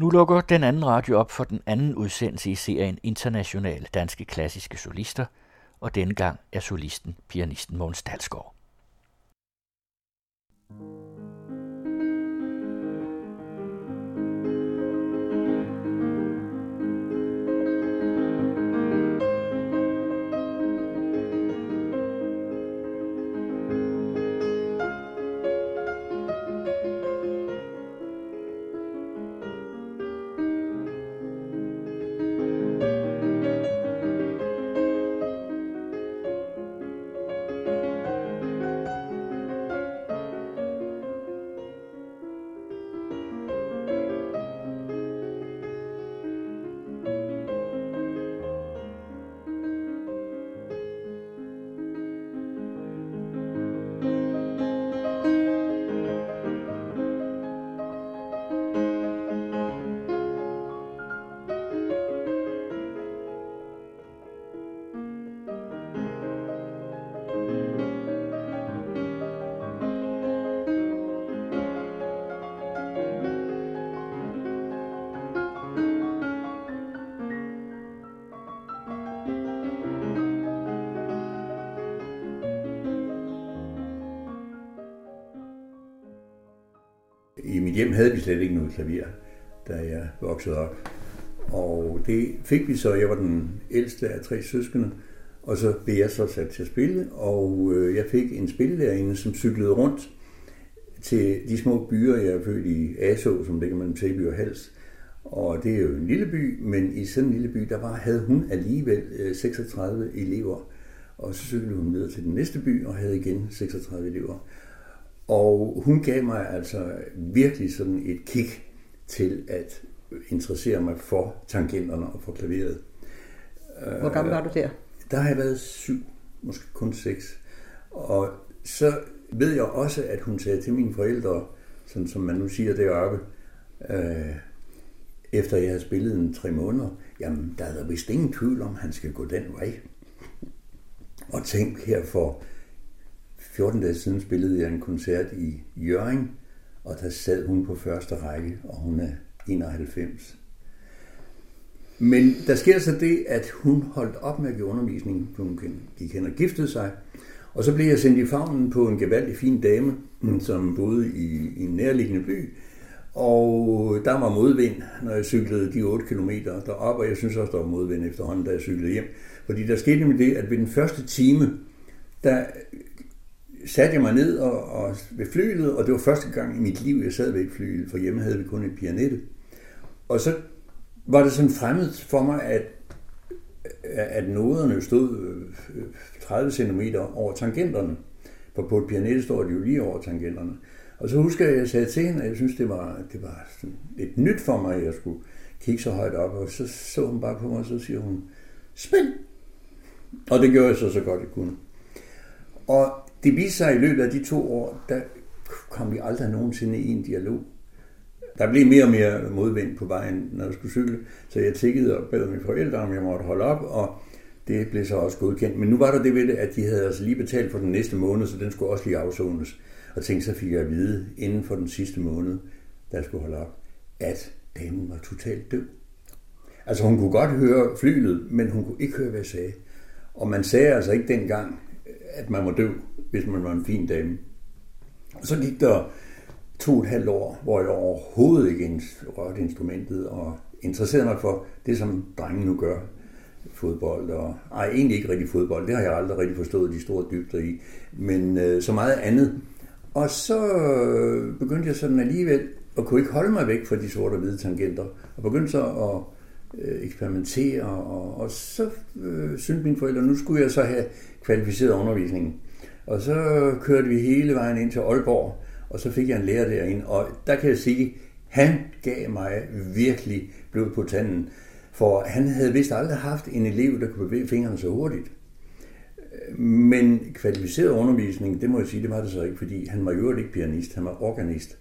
Nu lukker den anden radio op for den anden udsendelse i serien Internationale Danske Klassiske Solister, og denne gang er solisten pianisten Måns Dalsgaard. Hjem havde vi slet ikke noget klaver, da jeg voksede op. Og det fik vi så. Jeg var den ældste af tre søskende, og så blev jeg så sat til at spille, og øh, jeg fik en spillelærerinde, som cyklede rundt til de små byer, jeg er født i Aso, som ligger mellem Sæby og Hals. Og det er jo en lille by, men i sådan en lille by, der var, havde hun alligevel øh, 36 elever. Og så cyklede hun videre til den næste by og havde igen 36 elever. Og hun gav mig altså virkelig sådan et kick til at interessere mig for tangenterne og for klaveret. Hvor gammel var du der? Der har jeg været syv, måske kun seks. Og så ved jeg også, at hun sagde til mine forældre, sådan som man nu siger deroppe, øh, efter jeg havde spillet en tre måneder, jamen der er der vist ingen tvivl om, at han skal gå den vej. Og tænk her for 14 dage siden spillede jeg en koncert i Jøring, og der sad hun på første række, og hun er 91. Men der sker så det, at hun holdt op med at give undervisning, for hun gik hen og giftede sig. Og så blev jeg sendt i favnen på en gevaldig fin dame, som boede i, i en nærliggende by. Og der var modvind, når jeg cyklede de 8 km derop, og jeg synes også, der var modvind efterhånden, da jeg cyklede hjem. Fordi der skete med det, at ved den første time, der satte jeg mig ned og, og ved flyet, og det var første gang i mit liv, jeg sad ved et fly, for hjemme havde vi kun et pianette. Og så var det sådan fremmed for mig, at, at noderne stod øh, 30 cm over tangenterne. For på et pianette står de jo lige over tangenterne. Og så husker jeg, at jeg sagde til hende, at jeg synes, det var, det var sådan et nyt for mig, at jeg skulle kigge så højt op. Og så så hun bare på mig, og så siger hun, spil! Og det gjorde jeg så så godt, jeg kunne. Og det viste sig i løbet af de to år, der kom vi aldrig nogensinde i en dialog. Der blev mere og mere modvind på vejen, når jeg skulle cykle, så jeg tækkede og bad mine forældre, om jeg måtte holde op, og det blev så også godkendt. Men nu var der det ved det, at de havde altså lige betalt for den næste måned, så den skulle også lige afsones. Og tænkte, så fik jeg at vide, inden for den sidste måned, der jeg skulle holde op, at damen var totalt død. Altså hun kunne godt høre flylet, men hun kunne ikke høre, hvad jeg sagde. Og man sagde altså ikke dengang, at man var død hvis man var en fin dame. Og så gik der to og et halvt år, hvor jeg overhovedet ikke rørte instrumentet og interesserede mig for det, som drengene nu gør. Fodbold og... Ej, egentlig ikke rigtig fodbold. Det har jeg aldrig rigtig forstået de store dybder i. Men øh, så meget andet. Og så øh, begyndte jeg sådan alligevel at kunne ikke holde mig væk fra de sorte og hvide tangenter. Og begyndte så at øh, eksperimentere. Og, og så øh, syntes mine forældre, nu skulle jeg så have kvalificeret undervisningen. Og så kørte vi hele vejen ind til Aalborg, og så fik jeg en lærer derinde, og der kan jeg sige, han gav mig virkelig blod på tanden, for han havde vist aldrig haft en elev, der kunne bevæge fingrene så hurtigt. Men kvalificeret undervisning, det må jeg sige, det var det så ikke, fordi han var jo ikke pianist, han var organist.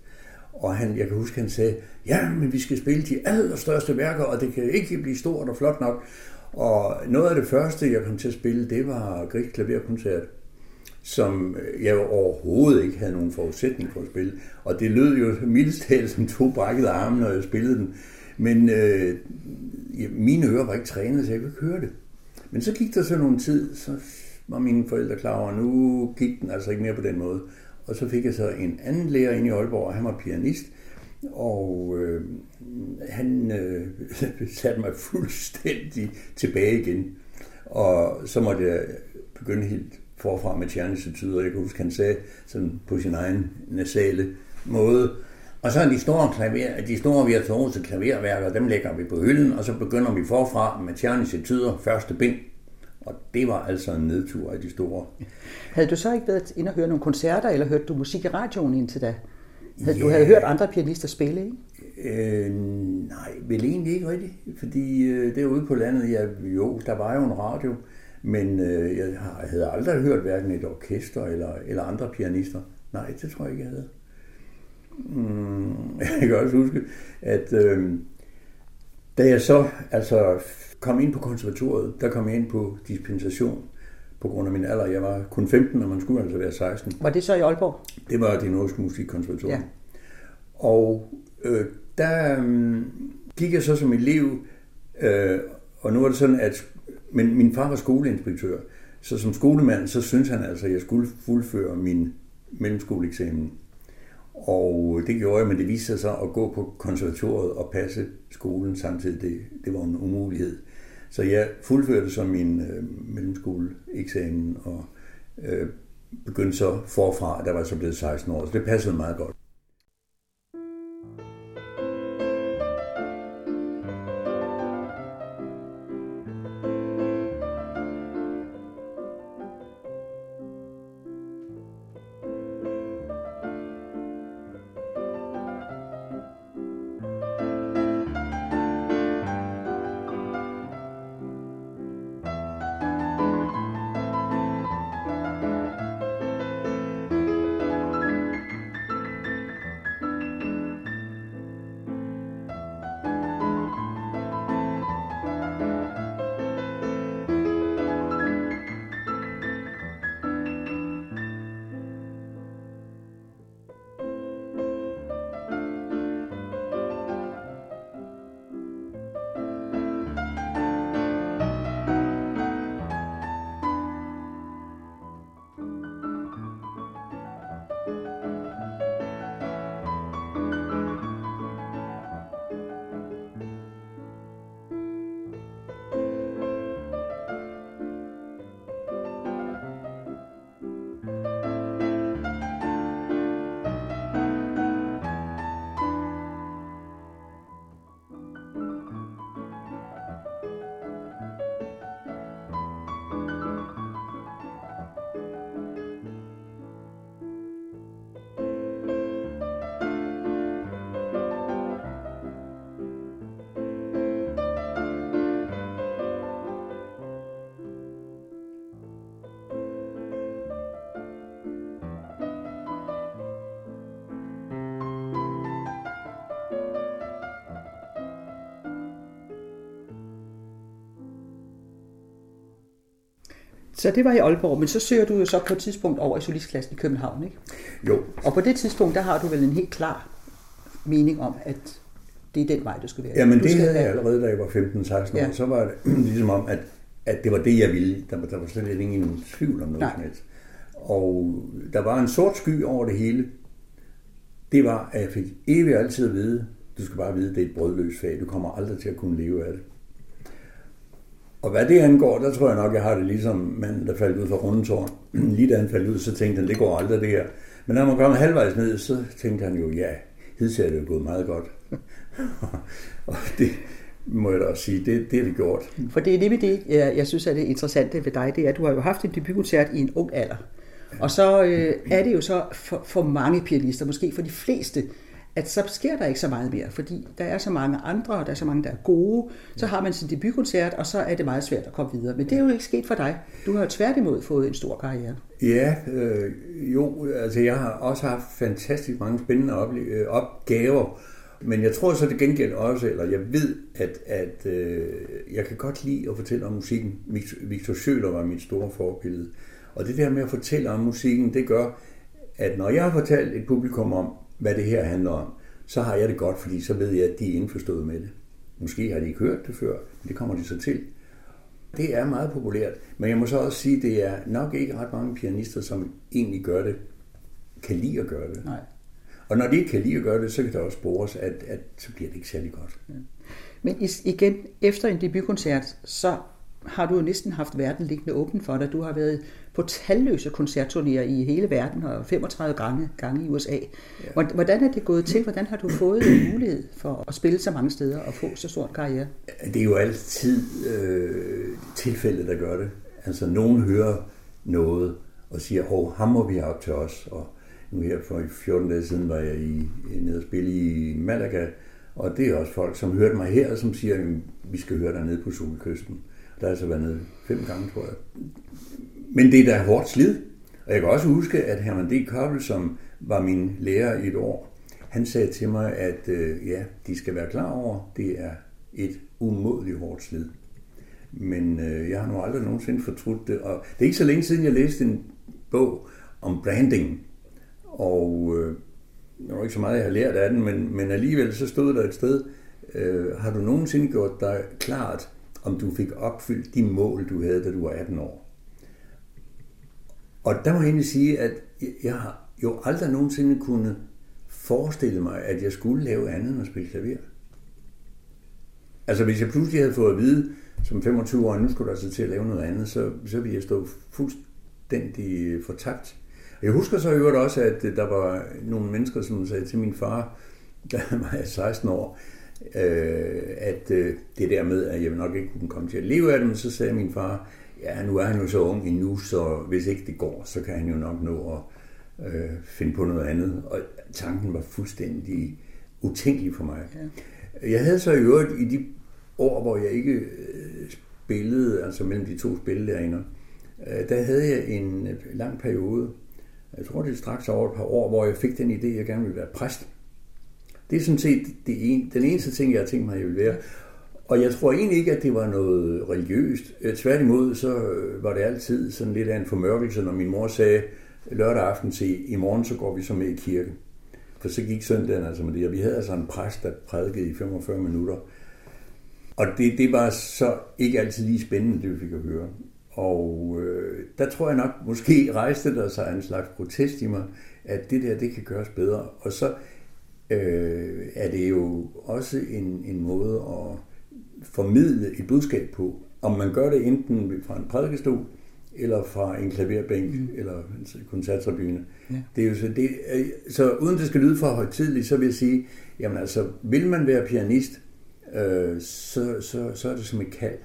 Og han, jeg kan huske, han sagde, ja, men vi skal spille de allerstørste værker, og det kan ikke blive stort og flot nok. Og noget af det første, jeg kom til at spille, det var Grieg klaverkoncert som jeg overhovedet ikke havde nogen forudsætning for at spille. Og det lød jo mildest talt som to brækkede arme, når jeg spillede den. Men øh, mine ører var ikke trænet, så jeg kunne ikke høre det. Men så gik der så nogle tid, så var mine forældre klar over, at nu gik den altså ikke mere på den måde. Og så fik jeg så en anden lærer ind i Aalborg, og han var pianist. Og øh, han øh, satte mig fuldstændig tilbage igen. Og så måtte jeg begynde helt forfra med tjernesetyder. Jeg kan huske, han sagde sådan på sin egen nasale måde. Og så er de store, klaver, de store virtuose klaverværker, dem lægger vi på hylden, og så begynder vi forfra med tjernesetyder, første bind. Og det var altså en nedtur af de store. Havde du så ikke været inde og høre nogle koncerter, eller hørte du musik i radioen indtil da? Havde, yeah. Du havde hørt andre pianister spille, ikke? Øh, nej, vel egentlig ikke rigtigt, fordi øh, derude på landet, ja, jo, der var jo en radio, men øh, jeg havde aldrig hørt hverken et orkester eller, eller andre pianister. Nej, det tror jeg ikke, jeg havde. Mm, jeg kan også huske, at øh, da jeg så altså, kom ind på konservatoriet, der kom jeg ind på dispensation på grund af min alder. Jeg var kun 15, og man skulle altså være 16. Var det så i Aalborg? Det var det nordiske musikkonservatorium. Ja. Og øh, der øh, gik jeg så som elev, øh, og nu er det sådan, at men min far var skoleinspektør, så som skolemand, så synes han altså, at jeg skulle fuldføre min mellemskoleeksamen. Og det gjorde jeg, men det viste sig så at gå på konservatoriet og passe skolen samtidig. Det, det var en umulighed. Så jeg fuldførte så min øh, mellemskoleeksamen og øh, begyndte så forfra, der var så blevet 16 år, så det passede meget godt. Så det var i Aalborg, men så søger du jo så på et tidspunkt over i solistklassen i København, ikke? Jo. Og på det tidspunkt, der har du vel en helt klar mening om, at det er den vej, du skal være. Jamen du det havde jeg allerede, da jeg var 15-16 år. Ja. Så var det ligesom om, at, at det var det, jeg ville. Der, der var slet ingen tvivl om noget som helst. Og der var en sort sky over det hele. Det var, at jeg fik evigt altid at vide, du skal bare vide, at det er et brødløst fag. Du kommer aldrig til at kunne leve af det. Og hvad det angår, der tror jeg nok, jeg har det ligesom manden, der faldt ud fra rundetårn. Lige da han faldt ud, så tænkte han, det går aldrig det her. Men når man kom halvvejs ned, så tænkte han jo, ja, hidtil er det jo gået meget godt. og det må jeg da også sige, det, det er det gjort. For det er det det, jeg, jeg synes er det interessante ved dig, det er, at du har jo haft en debutkoncert i en ung alder. Og så øh, er det jo så for, for mange pianister, måske for de fleste, at så sker der ikke så meget mere, fordi der er så mange andre, og der er så mange, der er gode. Så har man sin debutkoncert, og så er det meget svært at komme videre. Men det er jo ikke sket for dig. Du har jo tværtimod fået en stor karriere. Ja, øh, jo, altså jeg har også haft fantastisk mange spændende øh, opgaver, men jeg tror så det gengæld også, eller jeg ved, at, at øh, jeg kan godt lide at fortælle om musikken. Victor Schøler var mit store forbillede. Og det der med at fortælle om musikken, det gør, at når jeg har fortalt et publikum om, hvad det her handler om, så har jeg det godt, fordi så ved jeg, at de er indforstået med det. Måske har de ikke hørt det før, men det kommer de så til. Det er meget populært, men jeg må så også sige, at det er nok ikke ret mange pianister, som egentlig gør det, kan lide at gøre det. Nej. Og når de ikke kan lide at gøre det, så kan det også spores, at, at så bliver det ikke særlig godt. Ja. Men igen, efter en debutkoncert, så har du jo næsten haft verden liggende åben for dig. Du har været på talløse koncertturnéer i hele verden og 35 gange, gange i USA. Ja. Hvordan er det gået til? Hvordan har du fået en mulighed for at spille så mange steder og få så stor en karriere? Det er jo altid øh, tilfældet, der gør det. Altså, nogen hører noget og siger, åh, ham må vi have op til os. Og nu her for 14 dage siden var jeg i, nede og spille i Malaga, og det er også folk, som hørte mig her, som siger, at vi skal høre dig nede på Solkysten. Der har altså været nede fem gange, tror jeg. Men det er da hårdt slid. Og jeg kan også huske, at Herman D. Koppel, som var min lærer i et år, han sagde til mig, at øh, ja, de skal være klar over, det er et umådeligt hårdt slid. Men øh, jeg har nu aldrig nogensinde fortrudt det. Og det er ikke så længe siden, jeg læste en bog om branding. Og øh, det var ikke så meget, jeg har lært af den, men, men alligevel så stod der et sted, øh, har du nogensinde gjort dig klart, om du fik opfyldt de mål, du havde, da du var 18 år? Og der må jeg egentlig sige, at jeg har jo aldrig nogensinde kunne forestille mig, at jeg skulle lave andet end at spille klaver. Altså hvis jeg pludselig havde fået at vide, som 25 år, nu skulle du altså til at lave noget andet, så, så ville jeg stå fuldstændig fortabt. Jeg husker så i øvrigt også, at der var nogle mennesker, som sagde til min far, da han var 16 år, øh, at øh, det der med, at jeg nok ikke kunne komme til at leve af det, men så sagde min far, ja, nu er han jo så ung endnu, så hvis ikke det går, så kan han jo nok nå at øh, finde på noget andet. Og tanken var fuldstændig utænkelig for mig. Ja. Jeg havde så i øvrigt i de år, hvor jeg ikke øh, spillede, altså mellem de to spillelærerinder, øh, der havde jeg en lang periode, jeg tror det er straks over et par år, hvor jeg fik den idé, at jeg gerne ville være præst. Det er sådan set det en, den eneste ting, jeg har tænkt mig, at jeg vil være. Og jeg tror egentlig ikke, at det var noget religiøst. Øh, tværtimod, så øh, var det altid sådan lidt af en formørkelse, når min mor sagde lørdag aften til, i morgen så går vi så med i kirke. For så gik søndagen altså med det, og vi havde altså en præst, der prædikede i 45 minutter. Og det, det var så ikke altid lige spændende, det vi fik at høre. Og øh, der tror jeg nok, måske rejste der sig en slags protest i mig, at det der, det kan gøres bedre. Og så øh, er det jo også en, en måde at formidle et budskab på. Om man gør det enten fra en prædikestol, eller fra en klaverbænk, mm. eller en koncerttribune. Ja. Det er jo så, det, så uden det skal lyde for højtidligt, så vil jeg sige, jamen altså, vil man være pianist, øh, så, så, så er det som et kald.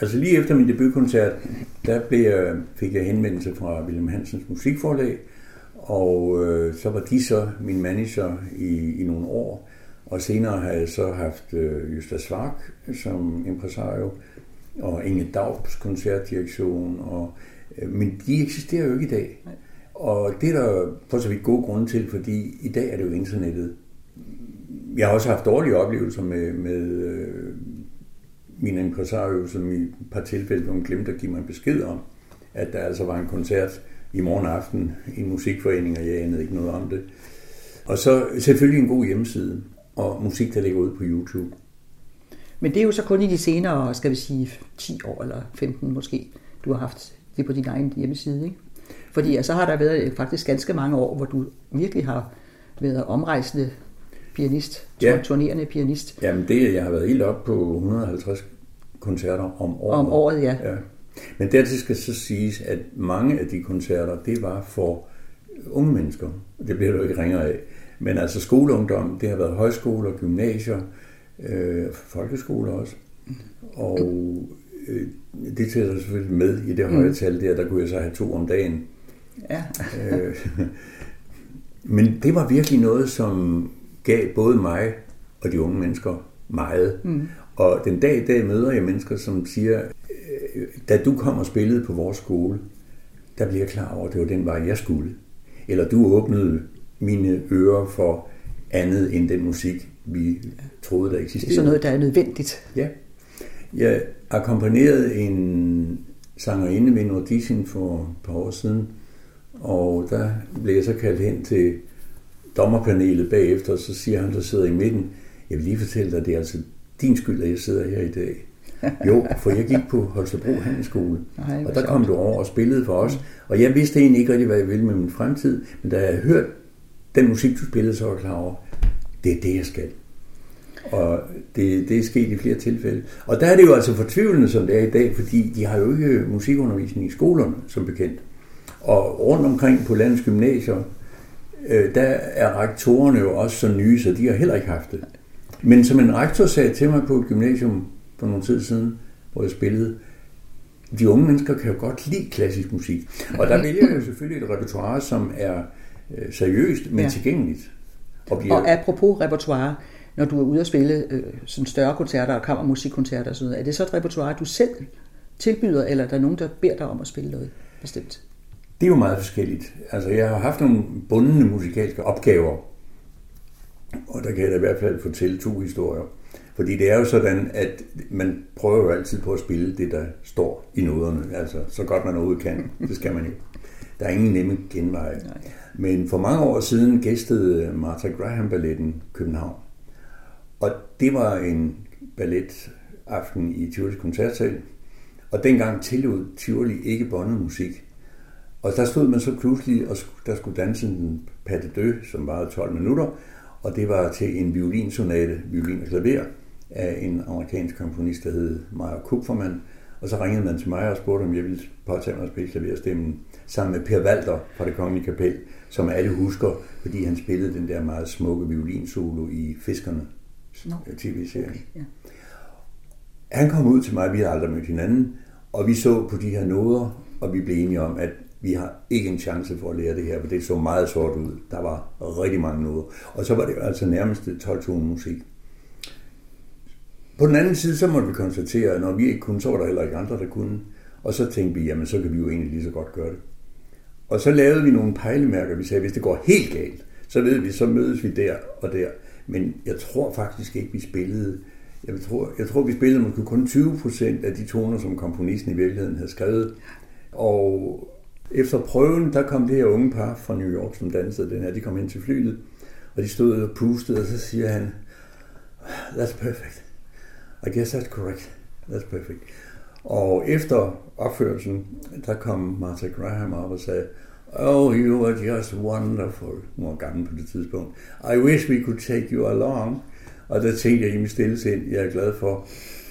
Altså lige efter min debutkoncert, der blev jeg, fik jeg henvendelse fra William Hansens musikforlag, og øh, så var de så min manager i, i nogle år. Og senere har jeg så haft øh, Jøsta Svark som impresario. og Inge Daubs koncertdirektion, og, øh, men de eksisterer jo ikke i dag. Nej. Og det er der for så vidt gode grunde til, fordi i dag er det jo internettet. Jeg har også haft dårlige oplevelser med, med min impresario, som i et par tilfælde, hvor glemte at give mig en besked om, at der altså var en koncert i morgen aften i en musikforening, og jeg anede ikke noget om det. Og så selvfølgelig en god hjemmeside, og musik, der ligger ude på YouTube. Men det er jo så kun i de senere, skal vi sige, 10 år eller 15 måske, du har haft det på din egen hjemmeside, ikke? Fordi så har der været faktisk ganske mange år, hvor du virkelig har været omrejsende pianist, ja. turnerende pianist. Jamen det, jeg har været helt op på 150 koncerter om året. Om året, ja. ja. Men dertil skal så siges, at mange af de koncerter, det var for unge mennesker. Det bliver du ikke ringer af. Men altså skoleungdom, det har været højskoler, gymnasier, øh, folkeskoler også. Og øh, det tæller selvfølgelig med i det høje mm. tal der, der kunne jeg så have to om dagen. Ja. øh, men det var virkelig noget, som gav både mig og de unge mennesker meget. Mm. Og den dag i dag møder jeg mennesker, som siger, øh, da du kom og spillede på vores skole, der blev jeg klar over, at det var den vej, jeg skulle. Eller du åbnede mine ører for andet end den musik, vi troede, der eksisterede. Det er sådan noget, der er nødvendigt. Ja. Jeg akkompagnerede en sangerinde ved en audition for et par år siden, og der blev jeg så kaldt hen til dommerpanelet bagefter, og så siger han, der sidder i midten, jeg vil lige fortælle dig, det er altså din skyld, at jeg sidder her i dag. Jo, for jeg gik på Holstebro Handelsskole, Nej, og der kom du over og spillede for os. Og jeg vidste egentlig ikke rigtig, hvad jeg ville med min fremtid, men da jeg hørte den musik, du spillede, så var jeg klar over, det er det, jeg skal. Og det, det er sket i flere tilfælde. Og der er det jo altså fortvivlende, som det er i dag, fordi de har jo ikke musikundervisning i skolerne, som bekendt. Og rundt omkring på landets gymnasier, øh, der er rektorerne jo også så nye, så de har heller ikke haft det. Men som en rektor sagde til mig på et gymnasium for nogle tid siden, hvor jeg spillede, de unge mennesker kan jo godt lide klassisk musik. Og der vælger jeg jo selvfølgelig et repertoire, som er øh, seriøst, men ja. tilgængeligt. Og, bliver... og apropos repertoire, når du er ude at spille øh, sådan større koncerter og kammermusikkoncerter og sådan noget, er det så et repertoire, du selv tilbyder, eller er der nogen, der beder dig om at spille noget bestemt? Det er jo meget forskelligt. Altså, jeg har haft nogle bundne musikalske opgaver, og der kan jeg da i hvert fald fortælle to historier. Fordi det er jo sådan, at man prøver jo altid på at spille det, der står i noderne. Altså, så godt man overhovedet kan. Det skal man jo. Der er ingen nemme genveje. Men for mange år siden gæstede Martha Graham balletten København. Og det var en balletaften i Tivoli koncertsal. Og dengang tillod Tivoli ikke båndet musik. Og der stod man så pludselig, og der skulle danse en pas de deux, som varede 12 minutter, og det var til en violinsonate, violin og klaver, af en amerikansk komponist, der hed Meyer Kupferman. Og så ringede man til mig og spurgte, om jeg ville påtage mig at spille klaverstemmen sammen med Per Walter fra det Kongelige Kapel, som alle husker, fordi han spillede den der meget smukke violinsolo i Fiskerne no. tv-serien. Okay, ja. Han kom ud til mig, vi havde aldrig mødt hinanden, og vi så på de her noder, og vi blev enige om, at vi har ikke en chance for at lære det her, for det så meget sort ud. Der var rigtig mange noget. Og så var det altså nærmest 12 musik. På den anden side, så måtte vi konstatere, at når vi ikke kunne, så var der heller ikke andre, der kunne. Og så tænkte vi, jamen så kan vi jo egentlig lige så godt gøre det. Og så lavede vi nogle pejlemærker. Vi sagde, hvis det går helt galt, så ved vi, så mødes vi der og der. Men jeg tror faktisk ikke, vi spillede jeg tror, jeg tror, vi spillede måske kun 20 procent af de toner, som komponisten i virkeligheden havde skrevet. Og efter prøven, der kom det her unge par fra New York, som dansede den her, de kom ind til flyet, og de stod og pustede, og så siger han, that's perfect. I guess that's correct. That's perfect. Og efter opførelsen, der kom Martha Graham op og sagde, Oh, you are just wonderful. Hun var gammel på det tidspunkt. I wish we could take you along. Og der tænkte jeg i min stille sind, jeg er glad for,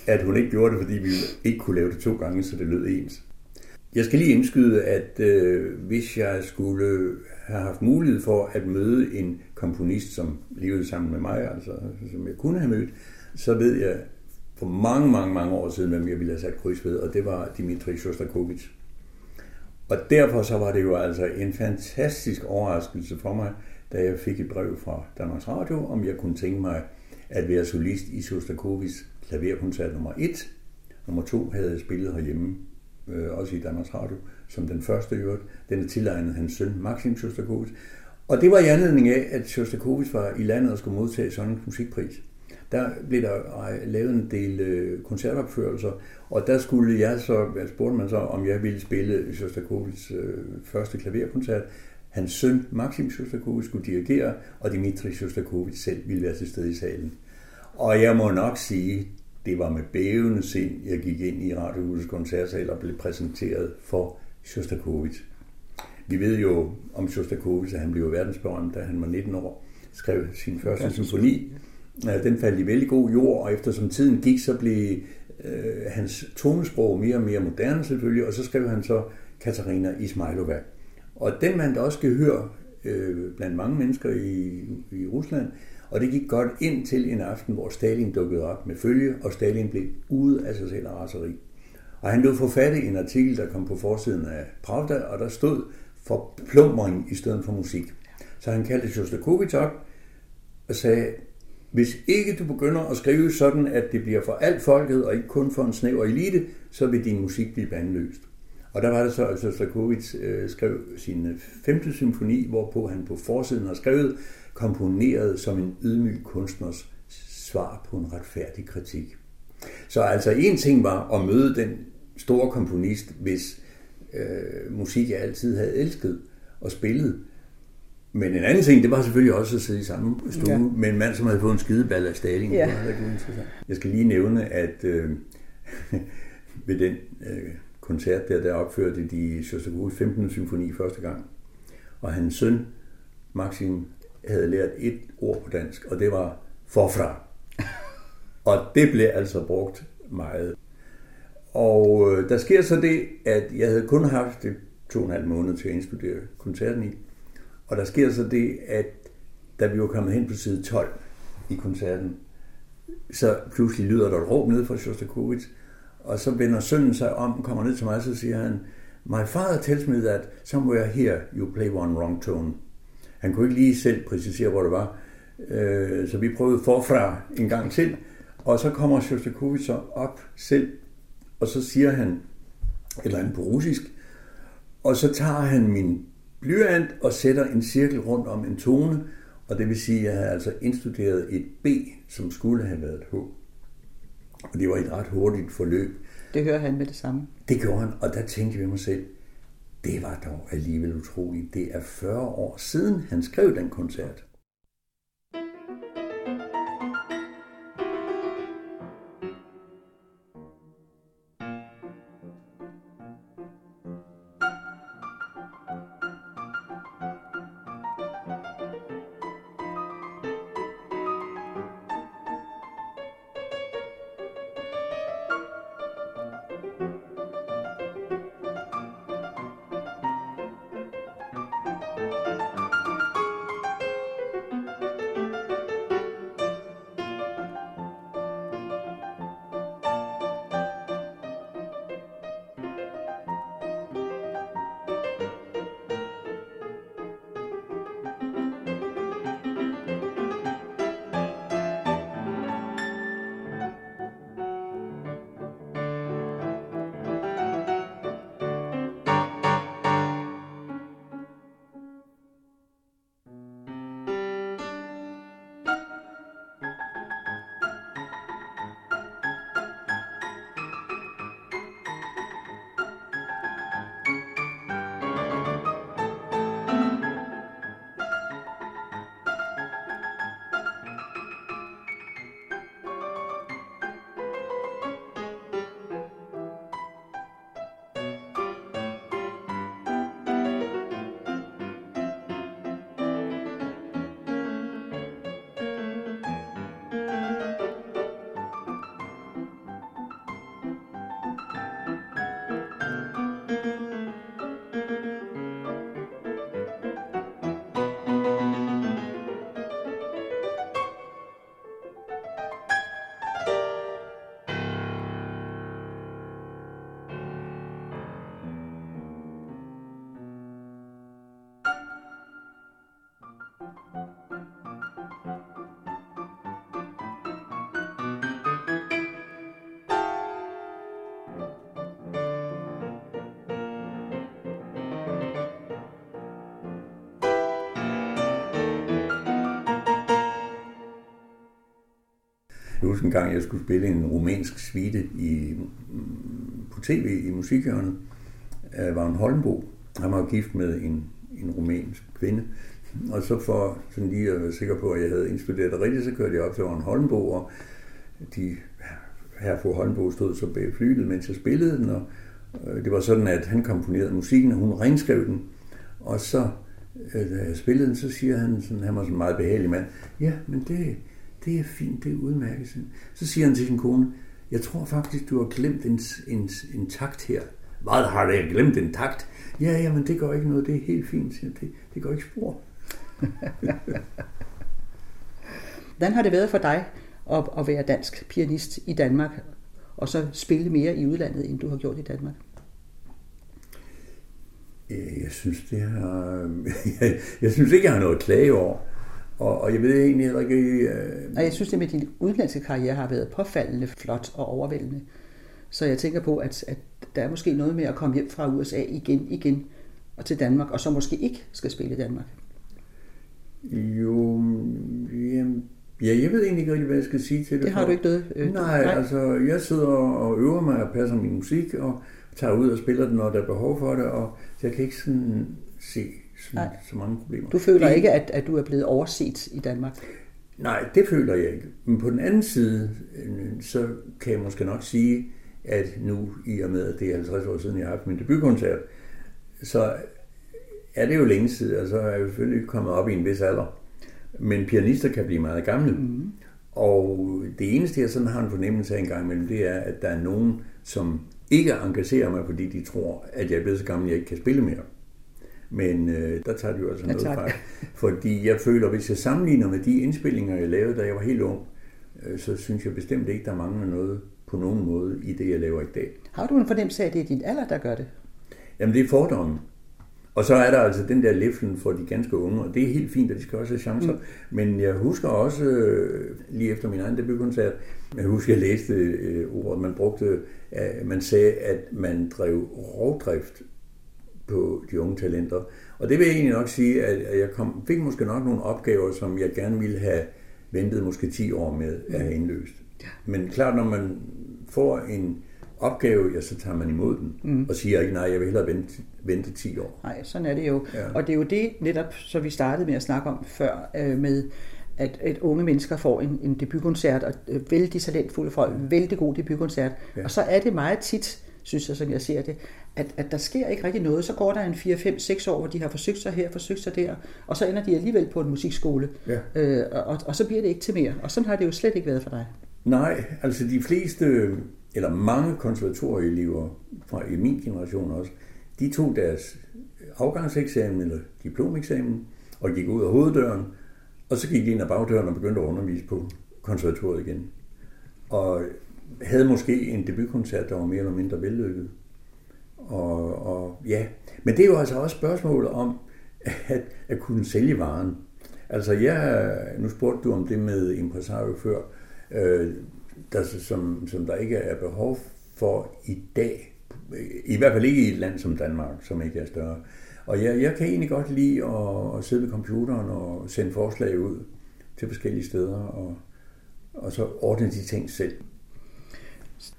at hun ikke gjorde det, fordi vi ikke kunne lave det to gange, så det lød ens. Jeg skal lige indskyde, at øh, hvis jeg skulle have haft mulighed for at møde en komponist, som levede sammen med mig, altså som jeg kunne have mødt, så ved jeg for mange, mange, mange år siden, hvem jeg ville have sat kryds ved, og det var Dimitri Shostakovich. Og derfor så var det jo altså en fantastisk overraskelse for mig, da jeg fik et brev fra Danmarks Radio, om jeg kunne tænke mig at være solist i Shostakovichs klaverkoncert nummer 1, Nummer 2 havde jeg spillet herhjemme, øh, også i Danmarks Radio, som den første i øvrigt. Den er tilegnet hans søn, Maxim Shostakovich. Og det var i anledning af, at Shostakovich var i landet og skulle modtage sådan en musikpris. Der blev der øh, lavet en del øh, koncertopførelser, og der skulle jeg så, spurgte man så, om jeg ville spille Shostakovichs øh, første klaverkoncert. Hans søn, Maxim Shostakovich, skulle dirigere, og Dimitri Shostakovich selv ville være til stede i salen. Og jeg må nok sige, det var med bævende sind, jeg gik ind i Radiohusets koncertsal og blev præsenteret for Shostakovich. Vi ved jo om Shostakovich, at han blev verdensberømt, da han var 19 år, skrev sin første ja, symfoni. Den faldt i vældig god jord, og eftersom tiden gik, så blev øh, hans tonesprog mere og mere moderne selvfølgelig, og så skrev han så Katarina Ismailova. Og den man da også kan høre øh, blandt mange mennesker i, i Rusland, og det gik godt ind til en aften, hvor Stalin dukkede op med følge, og Stalin blev ude af sig selv af raseri. Og han lod forfatte en artikel, der kom på forsiden af Pravda, og der stod for plumring i stedet for musik. Så han kaldte Shostakovich op og sagde, hvis ikke du begynder at skrive sådan, at det bliver for alt folket, og ikke kun for en snæver elite, så vil din musik blive bandløst. Og der var det så, at Shostakovich øh, skrev sin femte symfoni, hvorpå han på forsiden har skrevet, komponeret som en ydmyg kunstners svar på en retfærdig kritik. Så altså en ting var at møde den store komponist, hvis øh, musik jeg altid havde elsket og spillet. Men en anden ting, det var selvfølgelig også at sidde i samme stue ja. med en mand, som havde fået en skideball af Stalin. Ja. Det var Jeg skal lige nævne, at øh, ved den øh, koncert der, der opførte de Shostakovich 15. symfoni første gang. Og hans søn, Maxim, havde lært et ord på dansk, og det var forfra. Og det blev altså brugt meget. Og øh, der sker så det, at jeg havde kun haft det to og en halv måned til at indstudere koncerten i. Og der sker så det, at da vi var kommet hen på side 12 i koncerten, så pludselig lyder der et råb ned fra Shostakovich, og så vender sønnen sig om kommer ned til mig, så siger han, My father tells me that somewhere here you play one wrong tone. Han kunne ikke lige selv præcisere, hvor det var. Øh, så vi prøvede forfra en gang til, og så kommer Shostakovich så op selv, og så siger han, eller andet på russisk, og så tager han min blyant og sætter en cirkel rundt om en tone, og det vil sige, at jeg havde altså indstuderet et B, som skulle have været et H. Og det var et ret hurtigt forløb. Det hører han med det samme. Det gjorde han, og der tænkte jeg ved mig selv, det var dog alligevel utroligt. Det er 40 år siden, han skrev den koncert. Huske en gang, jeg skulle spille en rumænsk svite i, på tv i musikhjørnet var en Holmbo. Han var gift med en, en rumænsk kvinde. Og så for sådan lige at være sikker på, at jeg havde indstuderet det rigtigt, så kørte jeg op til Vagn Holmbo, og de, her fru Holmbo stod så bag flyet, mens jeg spillede den, og øh, det var sådan, at han komponerede musikken, og hun renskrev den. Og så, øh, da jeg spillede den, så siger han, sådan, han var sådan en meget behagelig mand, ja, men det, det er fint, det er udmærket. Så siger han til sin kone, jeg tror faktisk, du har glemt en, en, en takt her. Hvad har jeg glemt en takt? Ja, jamen det går ikke noget, det er helt fint, siger det, det går ikke spor. Hvordan har det været for dig at, at være dansk pianist i Danmark, og så spille mere i udlandet, end du har gjort i Danmark? Jeg synes, det har... Jeg, jeg synes ikke, jeg har noget at klage over. Og, og jeg ved egentlig heller ikke... Øh... Og jeg synes, det med din udenlandske karriere har været påfaldende flot og overvældende. Så jeg tænker på, at, at der er måske noget med at komme hjem fra USA igen, igen og til Danmark, og så måske ikke skal spille i Danmark. Jo, jamen, ja, jeg ved egentlig ikke rigtig, hvad jeg skal sige til det. Det har for. du ikke noget? Øh, nej, nej, altså jeg sidder og øver mig og passer min musik, og tager ud og spiller den, når der er behov for det, og jeg kan ikke sådan se sådan, så mange problemer. Du føler det, ikke, at, at du er blevet overset i Danmark? Nej, det føler jeg ikke. Men på den anden side, øh, så kan jeg måske nok sige, at nu, i og med, at det er 50 år siden, jeg har haft min debutkoncert, så er det jo længe siden, og så er jeg selvfølgelig kommet op i en vis alder. Men pianister kan blive meget gamle. Mm. Og det eneste, jeg sådan har en fornemmelse af en gang imellem, det er, at der er nogen, som ikke engagerer mig, fordi de tror, at jeg er blevet så gammel, at jeg ikke kan spille mere. Men øh, der tager jo altså noget fejl. Fordi jeg føler, hvis jeg sammenligner med de indspillinger, jeg lavede, da jeg var helt ung, øh, så synes jeg bestemt ikke, der mangler noget på nogen måde i det, jeg laver i dag. Har du en fornemmelse af, at det er din alder, der gør det? Jamen, det er fordommen. Og så er der altså den der leflen for de ganske unge, og det er helt fint, at de skal også have chancer. Mm. Men jeg husker også, øh, lige efter min egen debutkoncert, jeg husker, jeg læste øh, ordet, man brugte, at man sagde, at man drev rovdrift på de unge talenter. Og det vil jeg egentlig nok sige, at jeg kom, fik måske nok nogle opgaver, som jeg gerne ville have ventet måske 10 år med at have indløst. Men klart, når man får en opgave, ja, så tager man imod den, mm. og siger ikke, nej, jeg vil hellere vente, vente 10 år. Nej, sådan er det jo. Ja. Og det er jo det netop, så vi startede med at snakke om før, øh, med at, at unge mennesker får en, en debutkoncert, og øh, vældig talentfulde folk, vældig god debutkoncert. Ja. Og så er det meget tit, synes jeg, som jeg ser det, at, at der sker ikke rigtig noget. Så går der en 4, 5, 6 år, hvor de har forsøgt sig her, forsøgt sig der, og så ender de alligevel på en musikskole. Ja. Øh, og, og så bliver det ikke til mere. Og sådan har det jo slet ikke været for dig. Nej, altså de fleste, eller mange konservatorieelever fra i min generation også, de tog deres afgangseksamen eller diplomeksamen og gik ud af hoveddøren, og så gik de ind ad bagdøren og begyndte at undervise på konservatoriet igen. Og havde måske en debutkoncert, der var mere eller mindre vellykket. Og, og ja, men det er jo altså også spørgsmålet om at, at kunne sælge varen. Altså jeg, nu spurgte du om det med impresario før, øh, der, som, som der ikke er behov for i dag. I hvert fald ikke i et land som Danmark, som ikke er større. Og jeg, jeg kan egentlig godt lide at, at sidde ved computeren og sende forslag ud til forskellige steder, og, og så ordne de ting selv.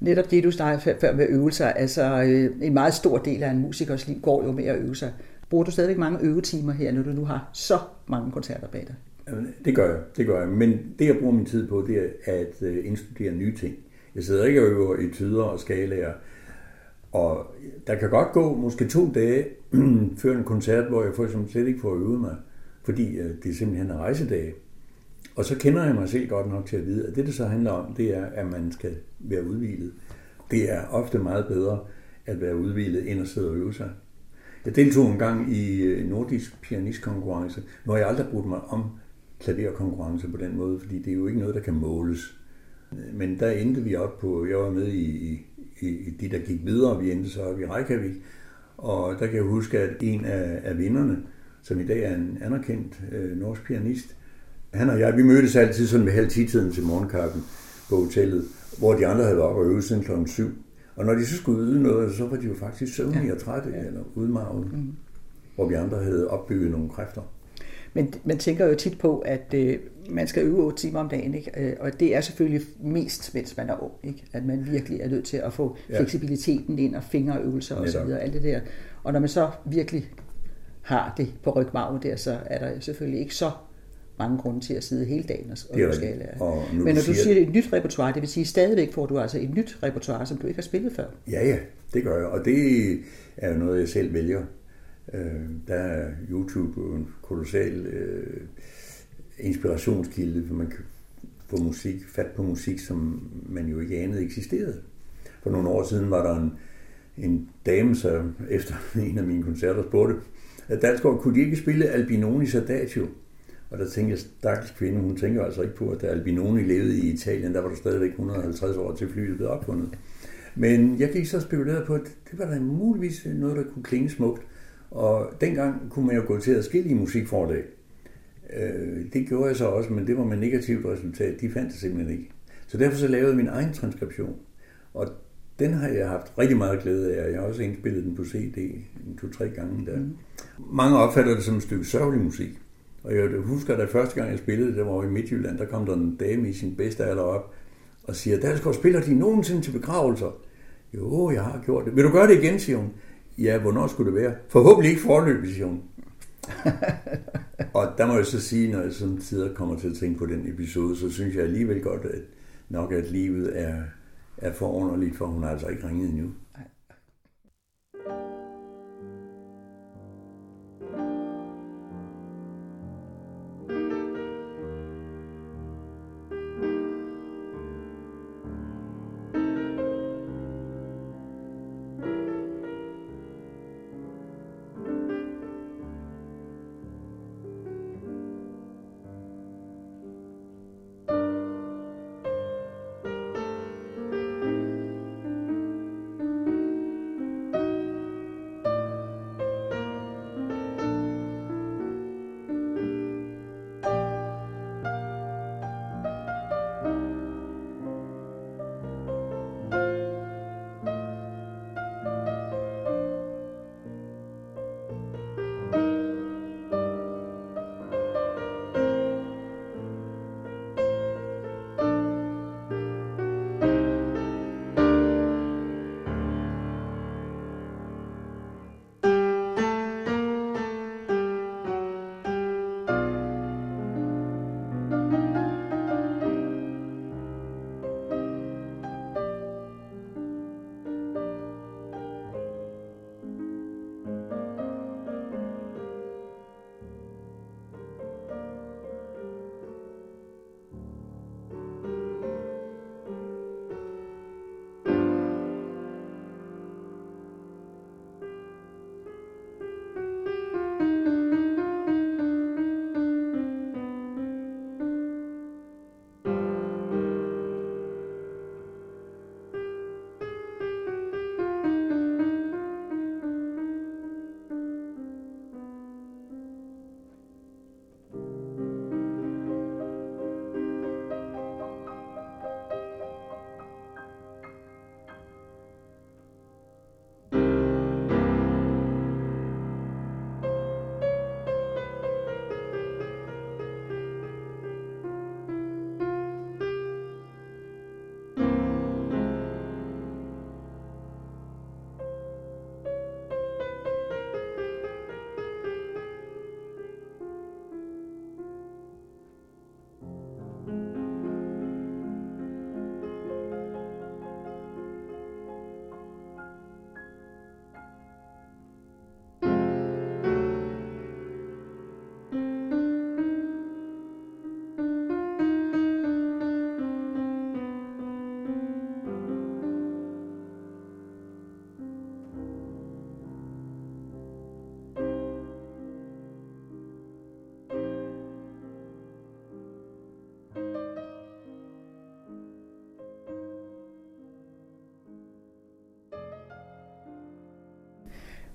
Netop det, du snakkede før med øvelser, altså øh, en meget stor del af en musikers liv går jo med at øve sig. Bruger du stadigvæk mange øvetimer her, når du nu har så mange koncerter bag dig? Det gør jeg, det gør jeg. Men det, jeg bruger min tid på, det er at øh, indstudere nye ting. Jeg sidder ikke og øver i tyder og skalaer. Og der kan godt gå måske to dage før en koncert, hvor jeg for eksempel slet ikke får øvet mig, fordi øh, det simpelthen er rejsedage. Og så kender jeg mig selv godt nok til at vide, at det, det så handler om, det er, at man skal være udvilet. Det er ofte meget bedre at være udvilet, end at sidde og øve sig. Jeg deltog en gang i øh, nordisk pianistkonkurrence. Nu har jeg aldrig brugt mig om klaverkonkurrence på den måde, fordi det er jo ikke noget, der kan måles. Men der endte vi op på, jeg var med i, i, i de, der gik videre, vi endte så op i Reykjavik, og der kan jeg huske, at en af, af vinderne, som i dag er en anerkendt øh, norsk pianist, han og jeg, vi mødtes altid sådan ved halv tiden til morgenkaffen på hotellet, hvor de andre havde været op og øvet siden klokken 7. Og når de så skulle yde noget, så var de jo faktisk søvnige ja. og trætte, ja. eller udmarvede, mm. hvor vi andre havde opbygget nogle kræfter. Men man tænker jo tit på, at øh, man skal øve 8 timer om dagen, ikke? Øh, og det er selvfølgelig mest, mens man er ung. Ikke? At man virkelig er nødt til at få ja. fleksibiliteten ind og fingerøvelser og så videre, alt det der. Og når man så virkelig har det på rygmarven der, så er der selvfølgelig ikke så mange grunde til at sidde hele dagen og, og skal lære. Og Men når du siger, siger et nyt repertoire, det vil sige stadigvæk får du altså et nyt repertoire, som du ikke har spillet før. Ja, ja, det gør jeg, og det er jo noget, jeg selv vælger. Øh, der er YouTube en kolossal øh, inspirationskilde, for man kan få musik, fat på musik, som man jo ikke anede eksisterede. For nogle år siden var der en, en dame, som efter en af mine koncerter spurgte, at Dalsgaard, kunne de ikke spille Albinonis Adagio? Og der tænkte jeg, stakkels kvinde, hun tænker altså ikke på, at da Albinoni levede i Italien, der var der stadigvæk 150 år til flyet blev opfundet. Men jeg gik så spekuleret på, at det var da muligvis noget, der kunne klinge smukt. Og dengang kunne man jo gå til at skille i musikforlag. Øh, det gjorde jeg så også, men det var med negativt resultat. De fandt det simpelthen ikke. Så derfor så lavede jeg min egen transkription. Og den har jeg haft rigtig meget glæde af, jeg har også indspillet den på CD en to-tre gange der. Mm. Mange opfatter det som et stykke sørgelig musik. Og jeg husker, da første gang jeg spillede, det var i Midtjylland, der kom der en dame i sin bedste alder op og siger, Dalsgaard, spiller de nogensinde til begravelser? Jo, jeg har gjort det. Vil du gøre det igen, siger hun. Ja, hvornår skulle det være? Forhåbentlig ikke forløb, siger hun. og der må jeg så sige, når jeg sådan tider kommer til at tænke på den episode, så synes jeg alligevel godt, at nok at livet er, er forunderligt, for hun har altså ikke ringet endnu.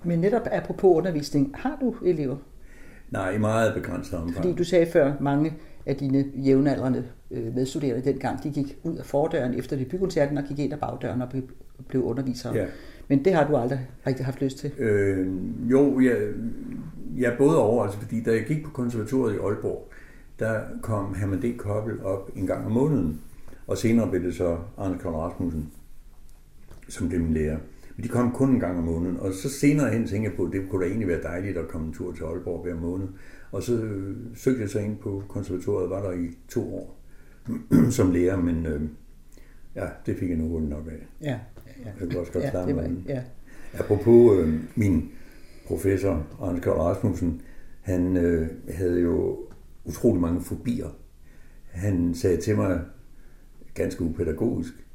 Men netop apropos undervisning, har du elever? Nej, i meget begrænset omfang. Fordi du sagde før, mange af dine jævnaldrende øh, medstuderende dengang, de gik ud af fordøren efter debutkoncerten og gik ind ad bagdøren og blive underviser. Ja. Men det har du aldrig rigtig haft lyst til? Øh, jo, jeg, jeg både over, altså fordi da jeg gik på konservatoriet i Aalborg, der kom Herman D. Koppel op en gang om måneden, og senere blev det så Arne Karl Rasmussen, som blev min lærer. Men de kom kun en gang om måneden, og så senere hen tænkte jeg på, at det kunne da egentlig være dejligt at komme en tur til Aalborg hver måned. Og så øh, søgte jeg så ind på konservatoriet, var der i to år som lærer, men øh, ja, det fik jeg nu hurtigt nok af. Ja, ja. Jeg kunne også godt klare ja, det var, mig. ja. Apropos øh, min professor, Arne Karl Rasmussen, han øh, havde jo utrolig mange fobier. Han sagde til mig, ganske upædagogisk,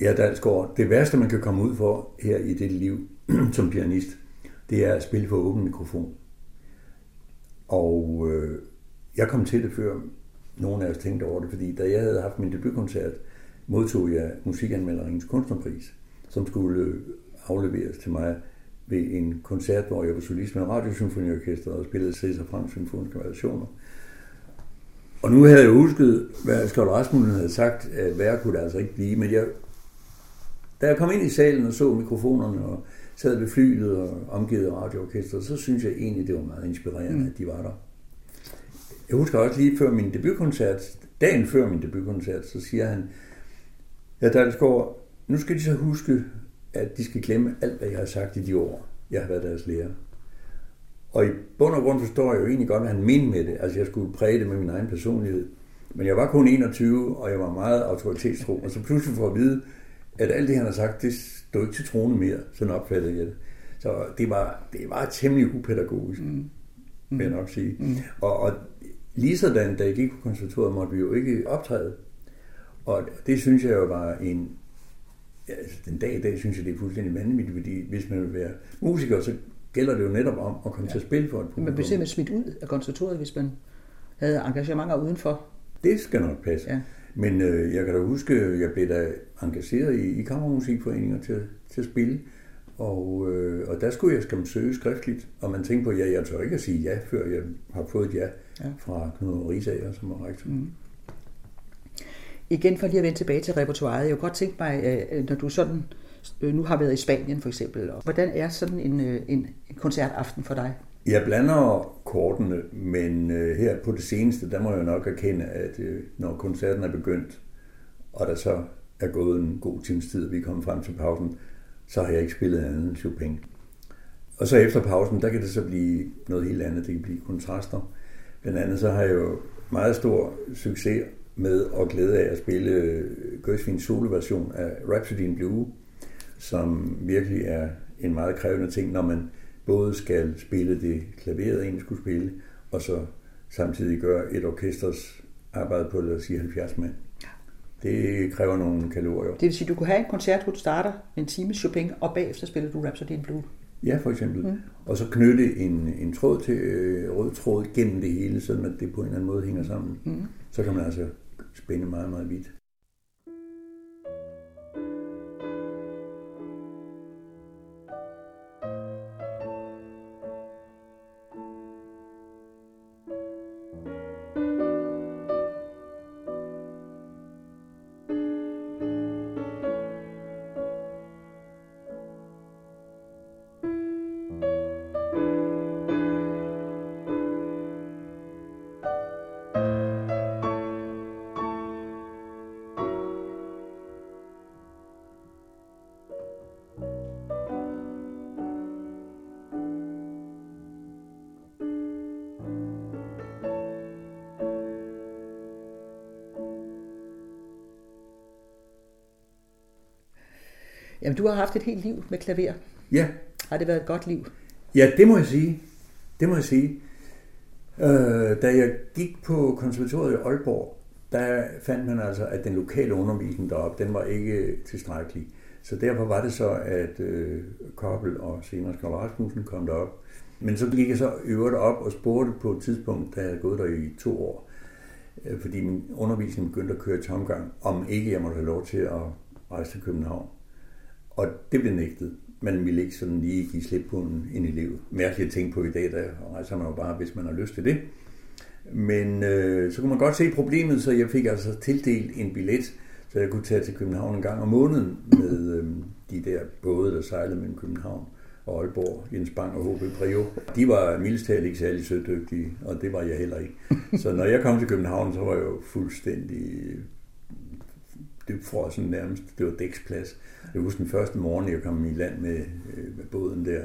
ja, Dalsgaard, det værste, man kan komme ud for her i det liv som pianist, det er at spille for åben mikrofon. Og øh, jeg kom til det før nogen af os tænkte over det, fordi da jeg havde haft min debutkoncert, modtog jeg musikanmelderingens kunstnerpris, som skulle øh, afleveres til mig ved en koncert, hvor jeg var solist med Radiosymfoniorkestret og spillede Cæsar Frank symfoniske variationer. Og nu havde jeg husket, hvad Skjold Rasmussen havde sagt, at værre kunne det altså ikke blive, men jeg, da jeg kom ind i salen og så mikrofonerne og sad ved flyet og omgivet radioorkestret, så synes jeg egentlig, det var meget inspirerende, mm. at de var der. Jeg husker også lige før min debutkoncert, dagen før min debutkoncert, så siger han, ja, Dalsgaard, nu skal de så huske, at de skal glemme alt, hvad jeg har sagt i de år, jeg har været deres lærer. Og i bund og grund forstår jeg jo egentlig godt, hvad han mente med det. Altså, jeg skulle præge det med min egen personlighed. Men jeg var kun 21, og jeg var meget autoritetstro. Og så pludselig får at vide, at alt det, han har sagt, det stod ikke til trone mere. Sådan opfattede jeg det. Så det var, det var temmelig upædagogisk, mm. vil jeg nok sige. Mm. Og, og lige sådan, da jeg gik på konservatoriet, måtte vi jo ikke optræde. Og det synes jeg jo var en... Ja, altså, den dag i dag synes jeg, det er fuldstændig vanvittigt, fordi hvis man vil være musiker, så gælder det jo netop om at komme ja. til at spille for et publikum. Man blev simpelthen smidt ud af konservatoriet, hvis man havde engagementer udenfor. Det skal nok passe. Ja. Men øh, jeg kan da huske, jeg blev da engageret i, i kammermusikforeninger til, til at spille. Og, øh, og der skulle jeg skal søge skriftligt, og man tænkte på, ja, jeg tør ikke at sige ja, før jeg har fået et ja, ja. fra Knud Risager, som var rektor. Mm. Igen for lige at vende tilbage til repertoireet, jeg kunne godt tænke mig, øh, når du sådan øh, nu har været i Spanien for eksempel, hvordan er sådan en, øh, en, en koncertaften for dig? Jeg blander kortene, men øh, her på det seneste, der må jeg nok erkende, at øh, når koncerten er begyndt, og der så er gået en god times tid, og vi er kommet frem til pausen, så har jeg ikke spillet andet end Chopin. Og så efter pausen, der kan det så blive noget helt andet. Det kan blive kontraster. Blandt andet så har jeg jo meget stor succes med og glæde af at spille øh, Gershwins soloversion af Rhapsody in Blue, som virkelig er en meget krævende ting, når man både skal spille det klaveret, egentlig skulle spille, og så samtidig gøre et orkesters arbejde på, lad os sige, 70 mand. Det kræver nogle kalorier. Det vil sige, at du kunne have en koncert, hvor du starter en time Chopin, og bagefter spiller du Rhapsody in Blue. Ja, for eksempel. Mm. Og så knytte en, en tråd til øh, rød tråd gennem det hele, så at det på en eller anden måde hænger sammen. Mm. Så kan man altså spænde meget, meget vidt. Jamen, du har haft et helt liv med klaver. Ja. Har det været et godt liv? Ja, det må jeg sige. Det må jeg sige. Øh, da jeg gik på konservatoriet i Aalborg, der fandt man altså, at den lokale undervisning deroppe, den var ikke tilstrækkelig. Så derfor var det så, at øh, Koppel og senere Skjold Rasmussen kom derop. Men så gik jeg så øvrigt op og spurgte på et tidspunkt, da jeg havde gået der i to år, øh, fordi min undervisning begyndte at køre i tomgang, om ikke jeg måtte have lov til at rejse til København. Og det blev nægtet. Man ville ikke sådan lige give slip på en, en elev. Mærkeligt at tænke på i dag, der rejser man jo bare, hvis man har lyst til det. Men øh, så kunne man godt se problemet, så jeg fik altså tildelt en billet Så jeg kunne tage til København en gang om måneden med øh, de der både, der sejlede mellem København og Aalborg, Jens Bang og H.B. Prio. De var mildest ikke særlig sødygtige, og det var jeg heller ikke. Så når jeg kom til København, så var jeg jo fuldstændig det får sådan nærmest. Det var dæksplads. Jeg husker den første morgen, jeg kom i land med, øh, med båden der,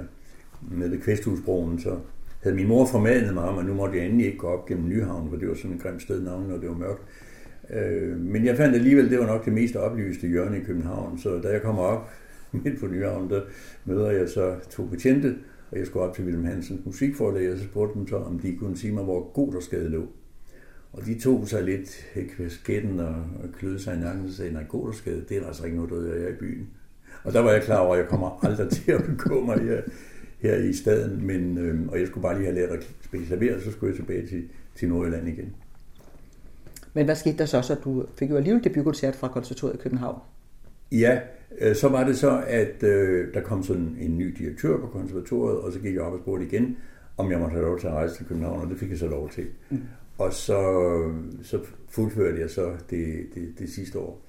nede ved Kvæsthusbroen, så havde min mor formanet mig om, at nu måtte jeg endelig ikke gå op gennem Nyhavn, for det var sådan et grimt sted navn, når det var mørkt. Øh, men jeg fandt alligevel, det var nok det mest oplyste hjørne i København, så da jeg kommer op midt på Nyhavn, der møder jeg så to betjente, og jeg skulle op til Wilhelm Hansens musikforlag, og så spurgte dem så, om de kunne sige mig, hvor god der skade lå. Og de tog sig lidt kvæsketten og, og kløede sig i nakken og sagde, nej, god der skade, det er altså ikke noget, der er i byen. Og der var jeg klar over, at jeg kommer aldrig til at begå mig her, her i staden, men, øh, og jeg skulle bare lige have lært at spille klaver, så skulle jeg tilbage til, til Nordjylland igen. Men hvad skete der så, så du fik jo alligevel debutkoncert fra konservatoriet i København? Ja, øh, så var det så, at øh, der kom sådan en ny direktør på konservatoriet, og så gik jeg op og spurgte igen, om jeg måtte have lov til at rejse til København, og det fik jeg så lov til. Mm. Og så, så fuldførte jeg så det, det, det sidste år.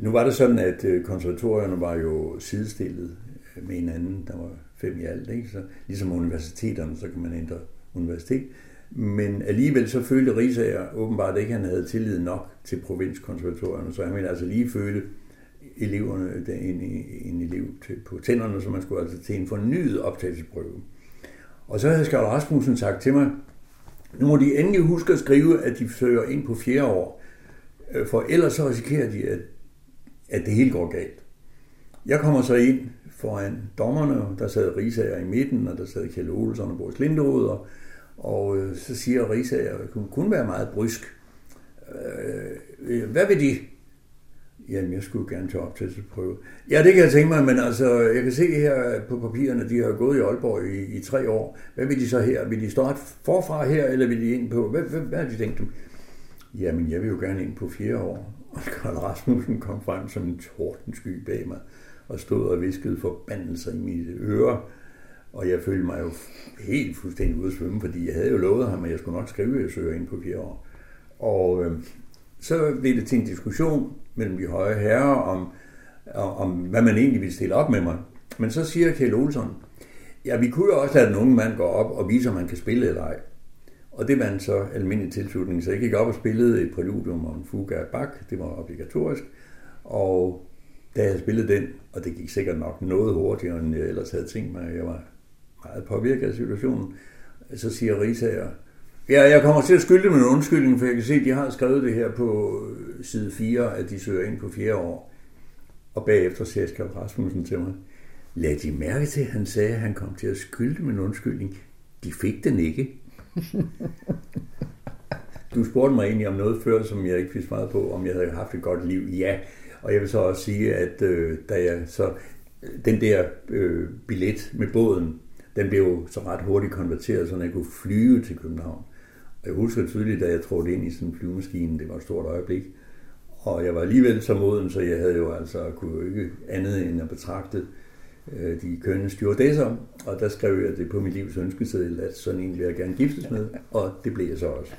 Nu var det sådan, at øh, konservatorierne var jo sidestillet øh, med hinanden. Der var fem i alt, ikke? Så ligesom universiteterne, så kan man ændre universitet. Men alligevel så følte Risager åbenbart ikke, at han havde tillid nok til provinskonservatorierne, så han ville altså lige føle eleverne, en, en elev til, på tænderne, så man skulle altså til en fornyet optagelsesprøve. Og så havde Skjold Rasmussen sagt til mig, nu må de endelig huske at skrive, at de søger ind på fjerde år, øh, for ellers så risikerer de, at, at det hele går galt. Jeg kommer så ind foran dommerne, der sad Risager i midten, og der sad Kjell Olsen og Boris Linderud, og, og øh, så siger Risager, at hun kunne være meget brysk. Øh, hvad vil de? Jamen, jeg skulle gerne til optagelsesprøve. Ja, det kan jeg tænke mig, men altså, jeg kan se her på papirerne, de har gået i Aalborg i, i tre år. Hvad vil de så her? Vil de starte forfra her, eller vil de ind på... Hvad, hvad, hvad har de tænkt dem? Jamen, jeg vil jo gerne ind på fire år. Og Karl Rasmussen kom frem som en tordensky bag mig, og stod og viskede forbandelser i mine ører. Og jeg følte mig jo helt fuldstændig ude at svømme, fordi jeg havde jo lovet ham, at jeg skulle nok skrive, at jeg søger ind på fire år. Og øh, så blev det til en diskussion mellem de høje herrer om, om, hvad man egentlig ville stille op med mig. Men så siger Kjell Olsson, ja, vi kunne jo også lade den unge mand gå op og vise, om man kan spille eller ej. Og det var en så almindelig tilslutning, så jeg gik op og spillede et præludium om Fuga Bach, det var obligatorisk, og da jeg spillede den, og det gik sikkert nok noget hurtigere, end jeg ellers havde tænkt mig, jeg var meget påvirket af situationen, så siger Risager, Ja, jeg kommer til at skylde med en undskyldning, for jeg kan se, at de har skrevet det her på øh, side 4, at de søger ind på fjerde år. Og bagefter siger Skjold Rasmussen til mig, lad de mærke til, at han sagde, at han kom til at skylde med en undskyldning. De fik den ikke. du spurgte mig egentlig om noget før, som jeg ikke fik svaret på, om jeg havde haft et godt liv. Ja, og jeg vil så også sige, at øh, da jeg så den der øh, billet med båden, den blev jo så ret hurtigt konverteret, så jeg kunne flyve til København. Jeg husker tydeligt, da jeg trådte ind i sådan en flyvemaskine, det var et stort øjeblik. Og jeg var alligevel så moden, så jeg havde jo altså kunne jo ikke andet end at betragte øh, de kønne stewardesser, og der skrev jeg det på mit livs ønskeseddel, at sådan en vil jeg gerne giftes med, og det blev jeg så også.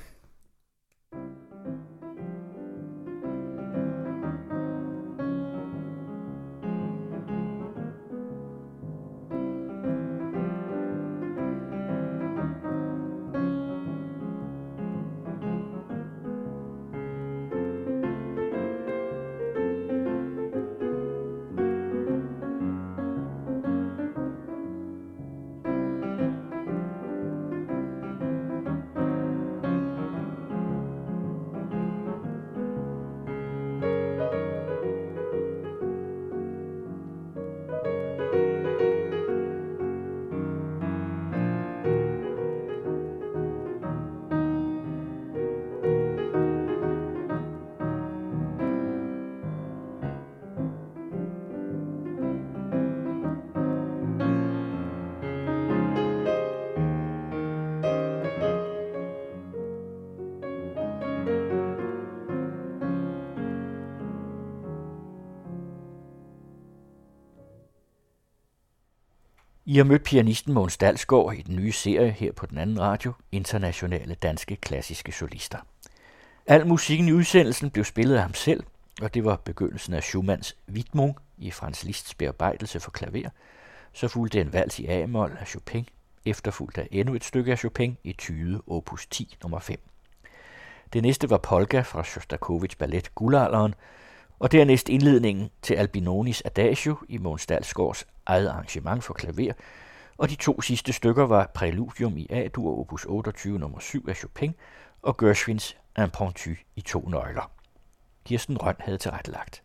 I har mødt pianisten Måns Dalsgaard i den nye serie her på den anden radio, Internationale Danske Klassiske Solister. Al musikken i udsendelsen blev spillet af ham selv, og det var begyndelsen af Schumanns Widmung i Franz Liszts bearbejdelse for klaver. Så fulgte en vals i A-mol af Chopin, efterfulgt af endnu et stykke af Chopin i tyde opus 10 nummer 5. Det næste var Polka fra Shostakovich ballet Guldalderen, og dernæst indledningen til Albinonis Adagio i Måns Dalsgaards eget arrangement for klaver, og de to sidste stykker var Præludium i A-dur opus 28 nummer 7 af Chopin og Gershwins Impromptu i to nøgler. Kirsten Røn havde tilrettelagt.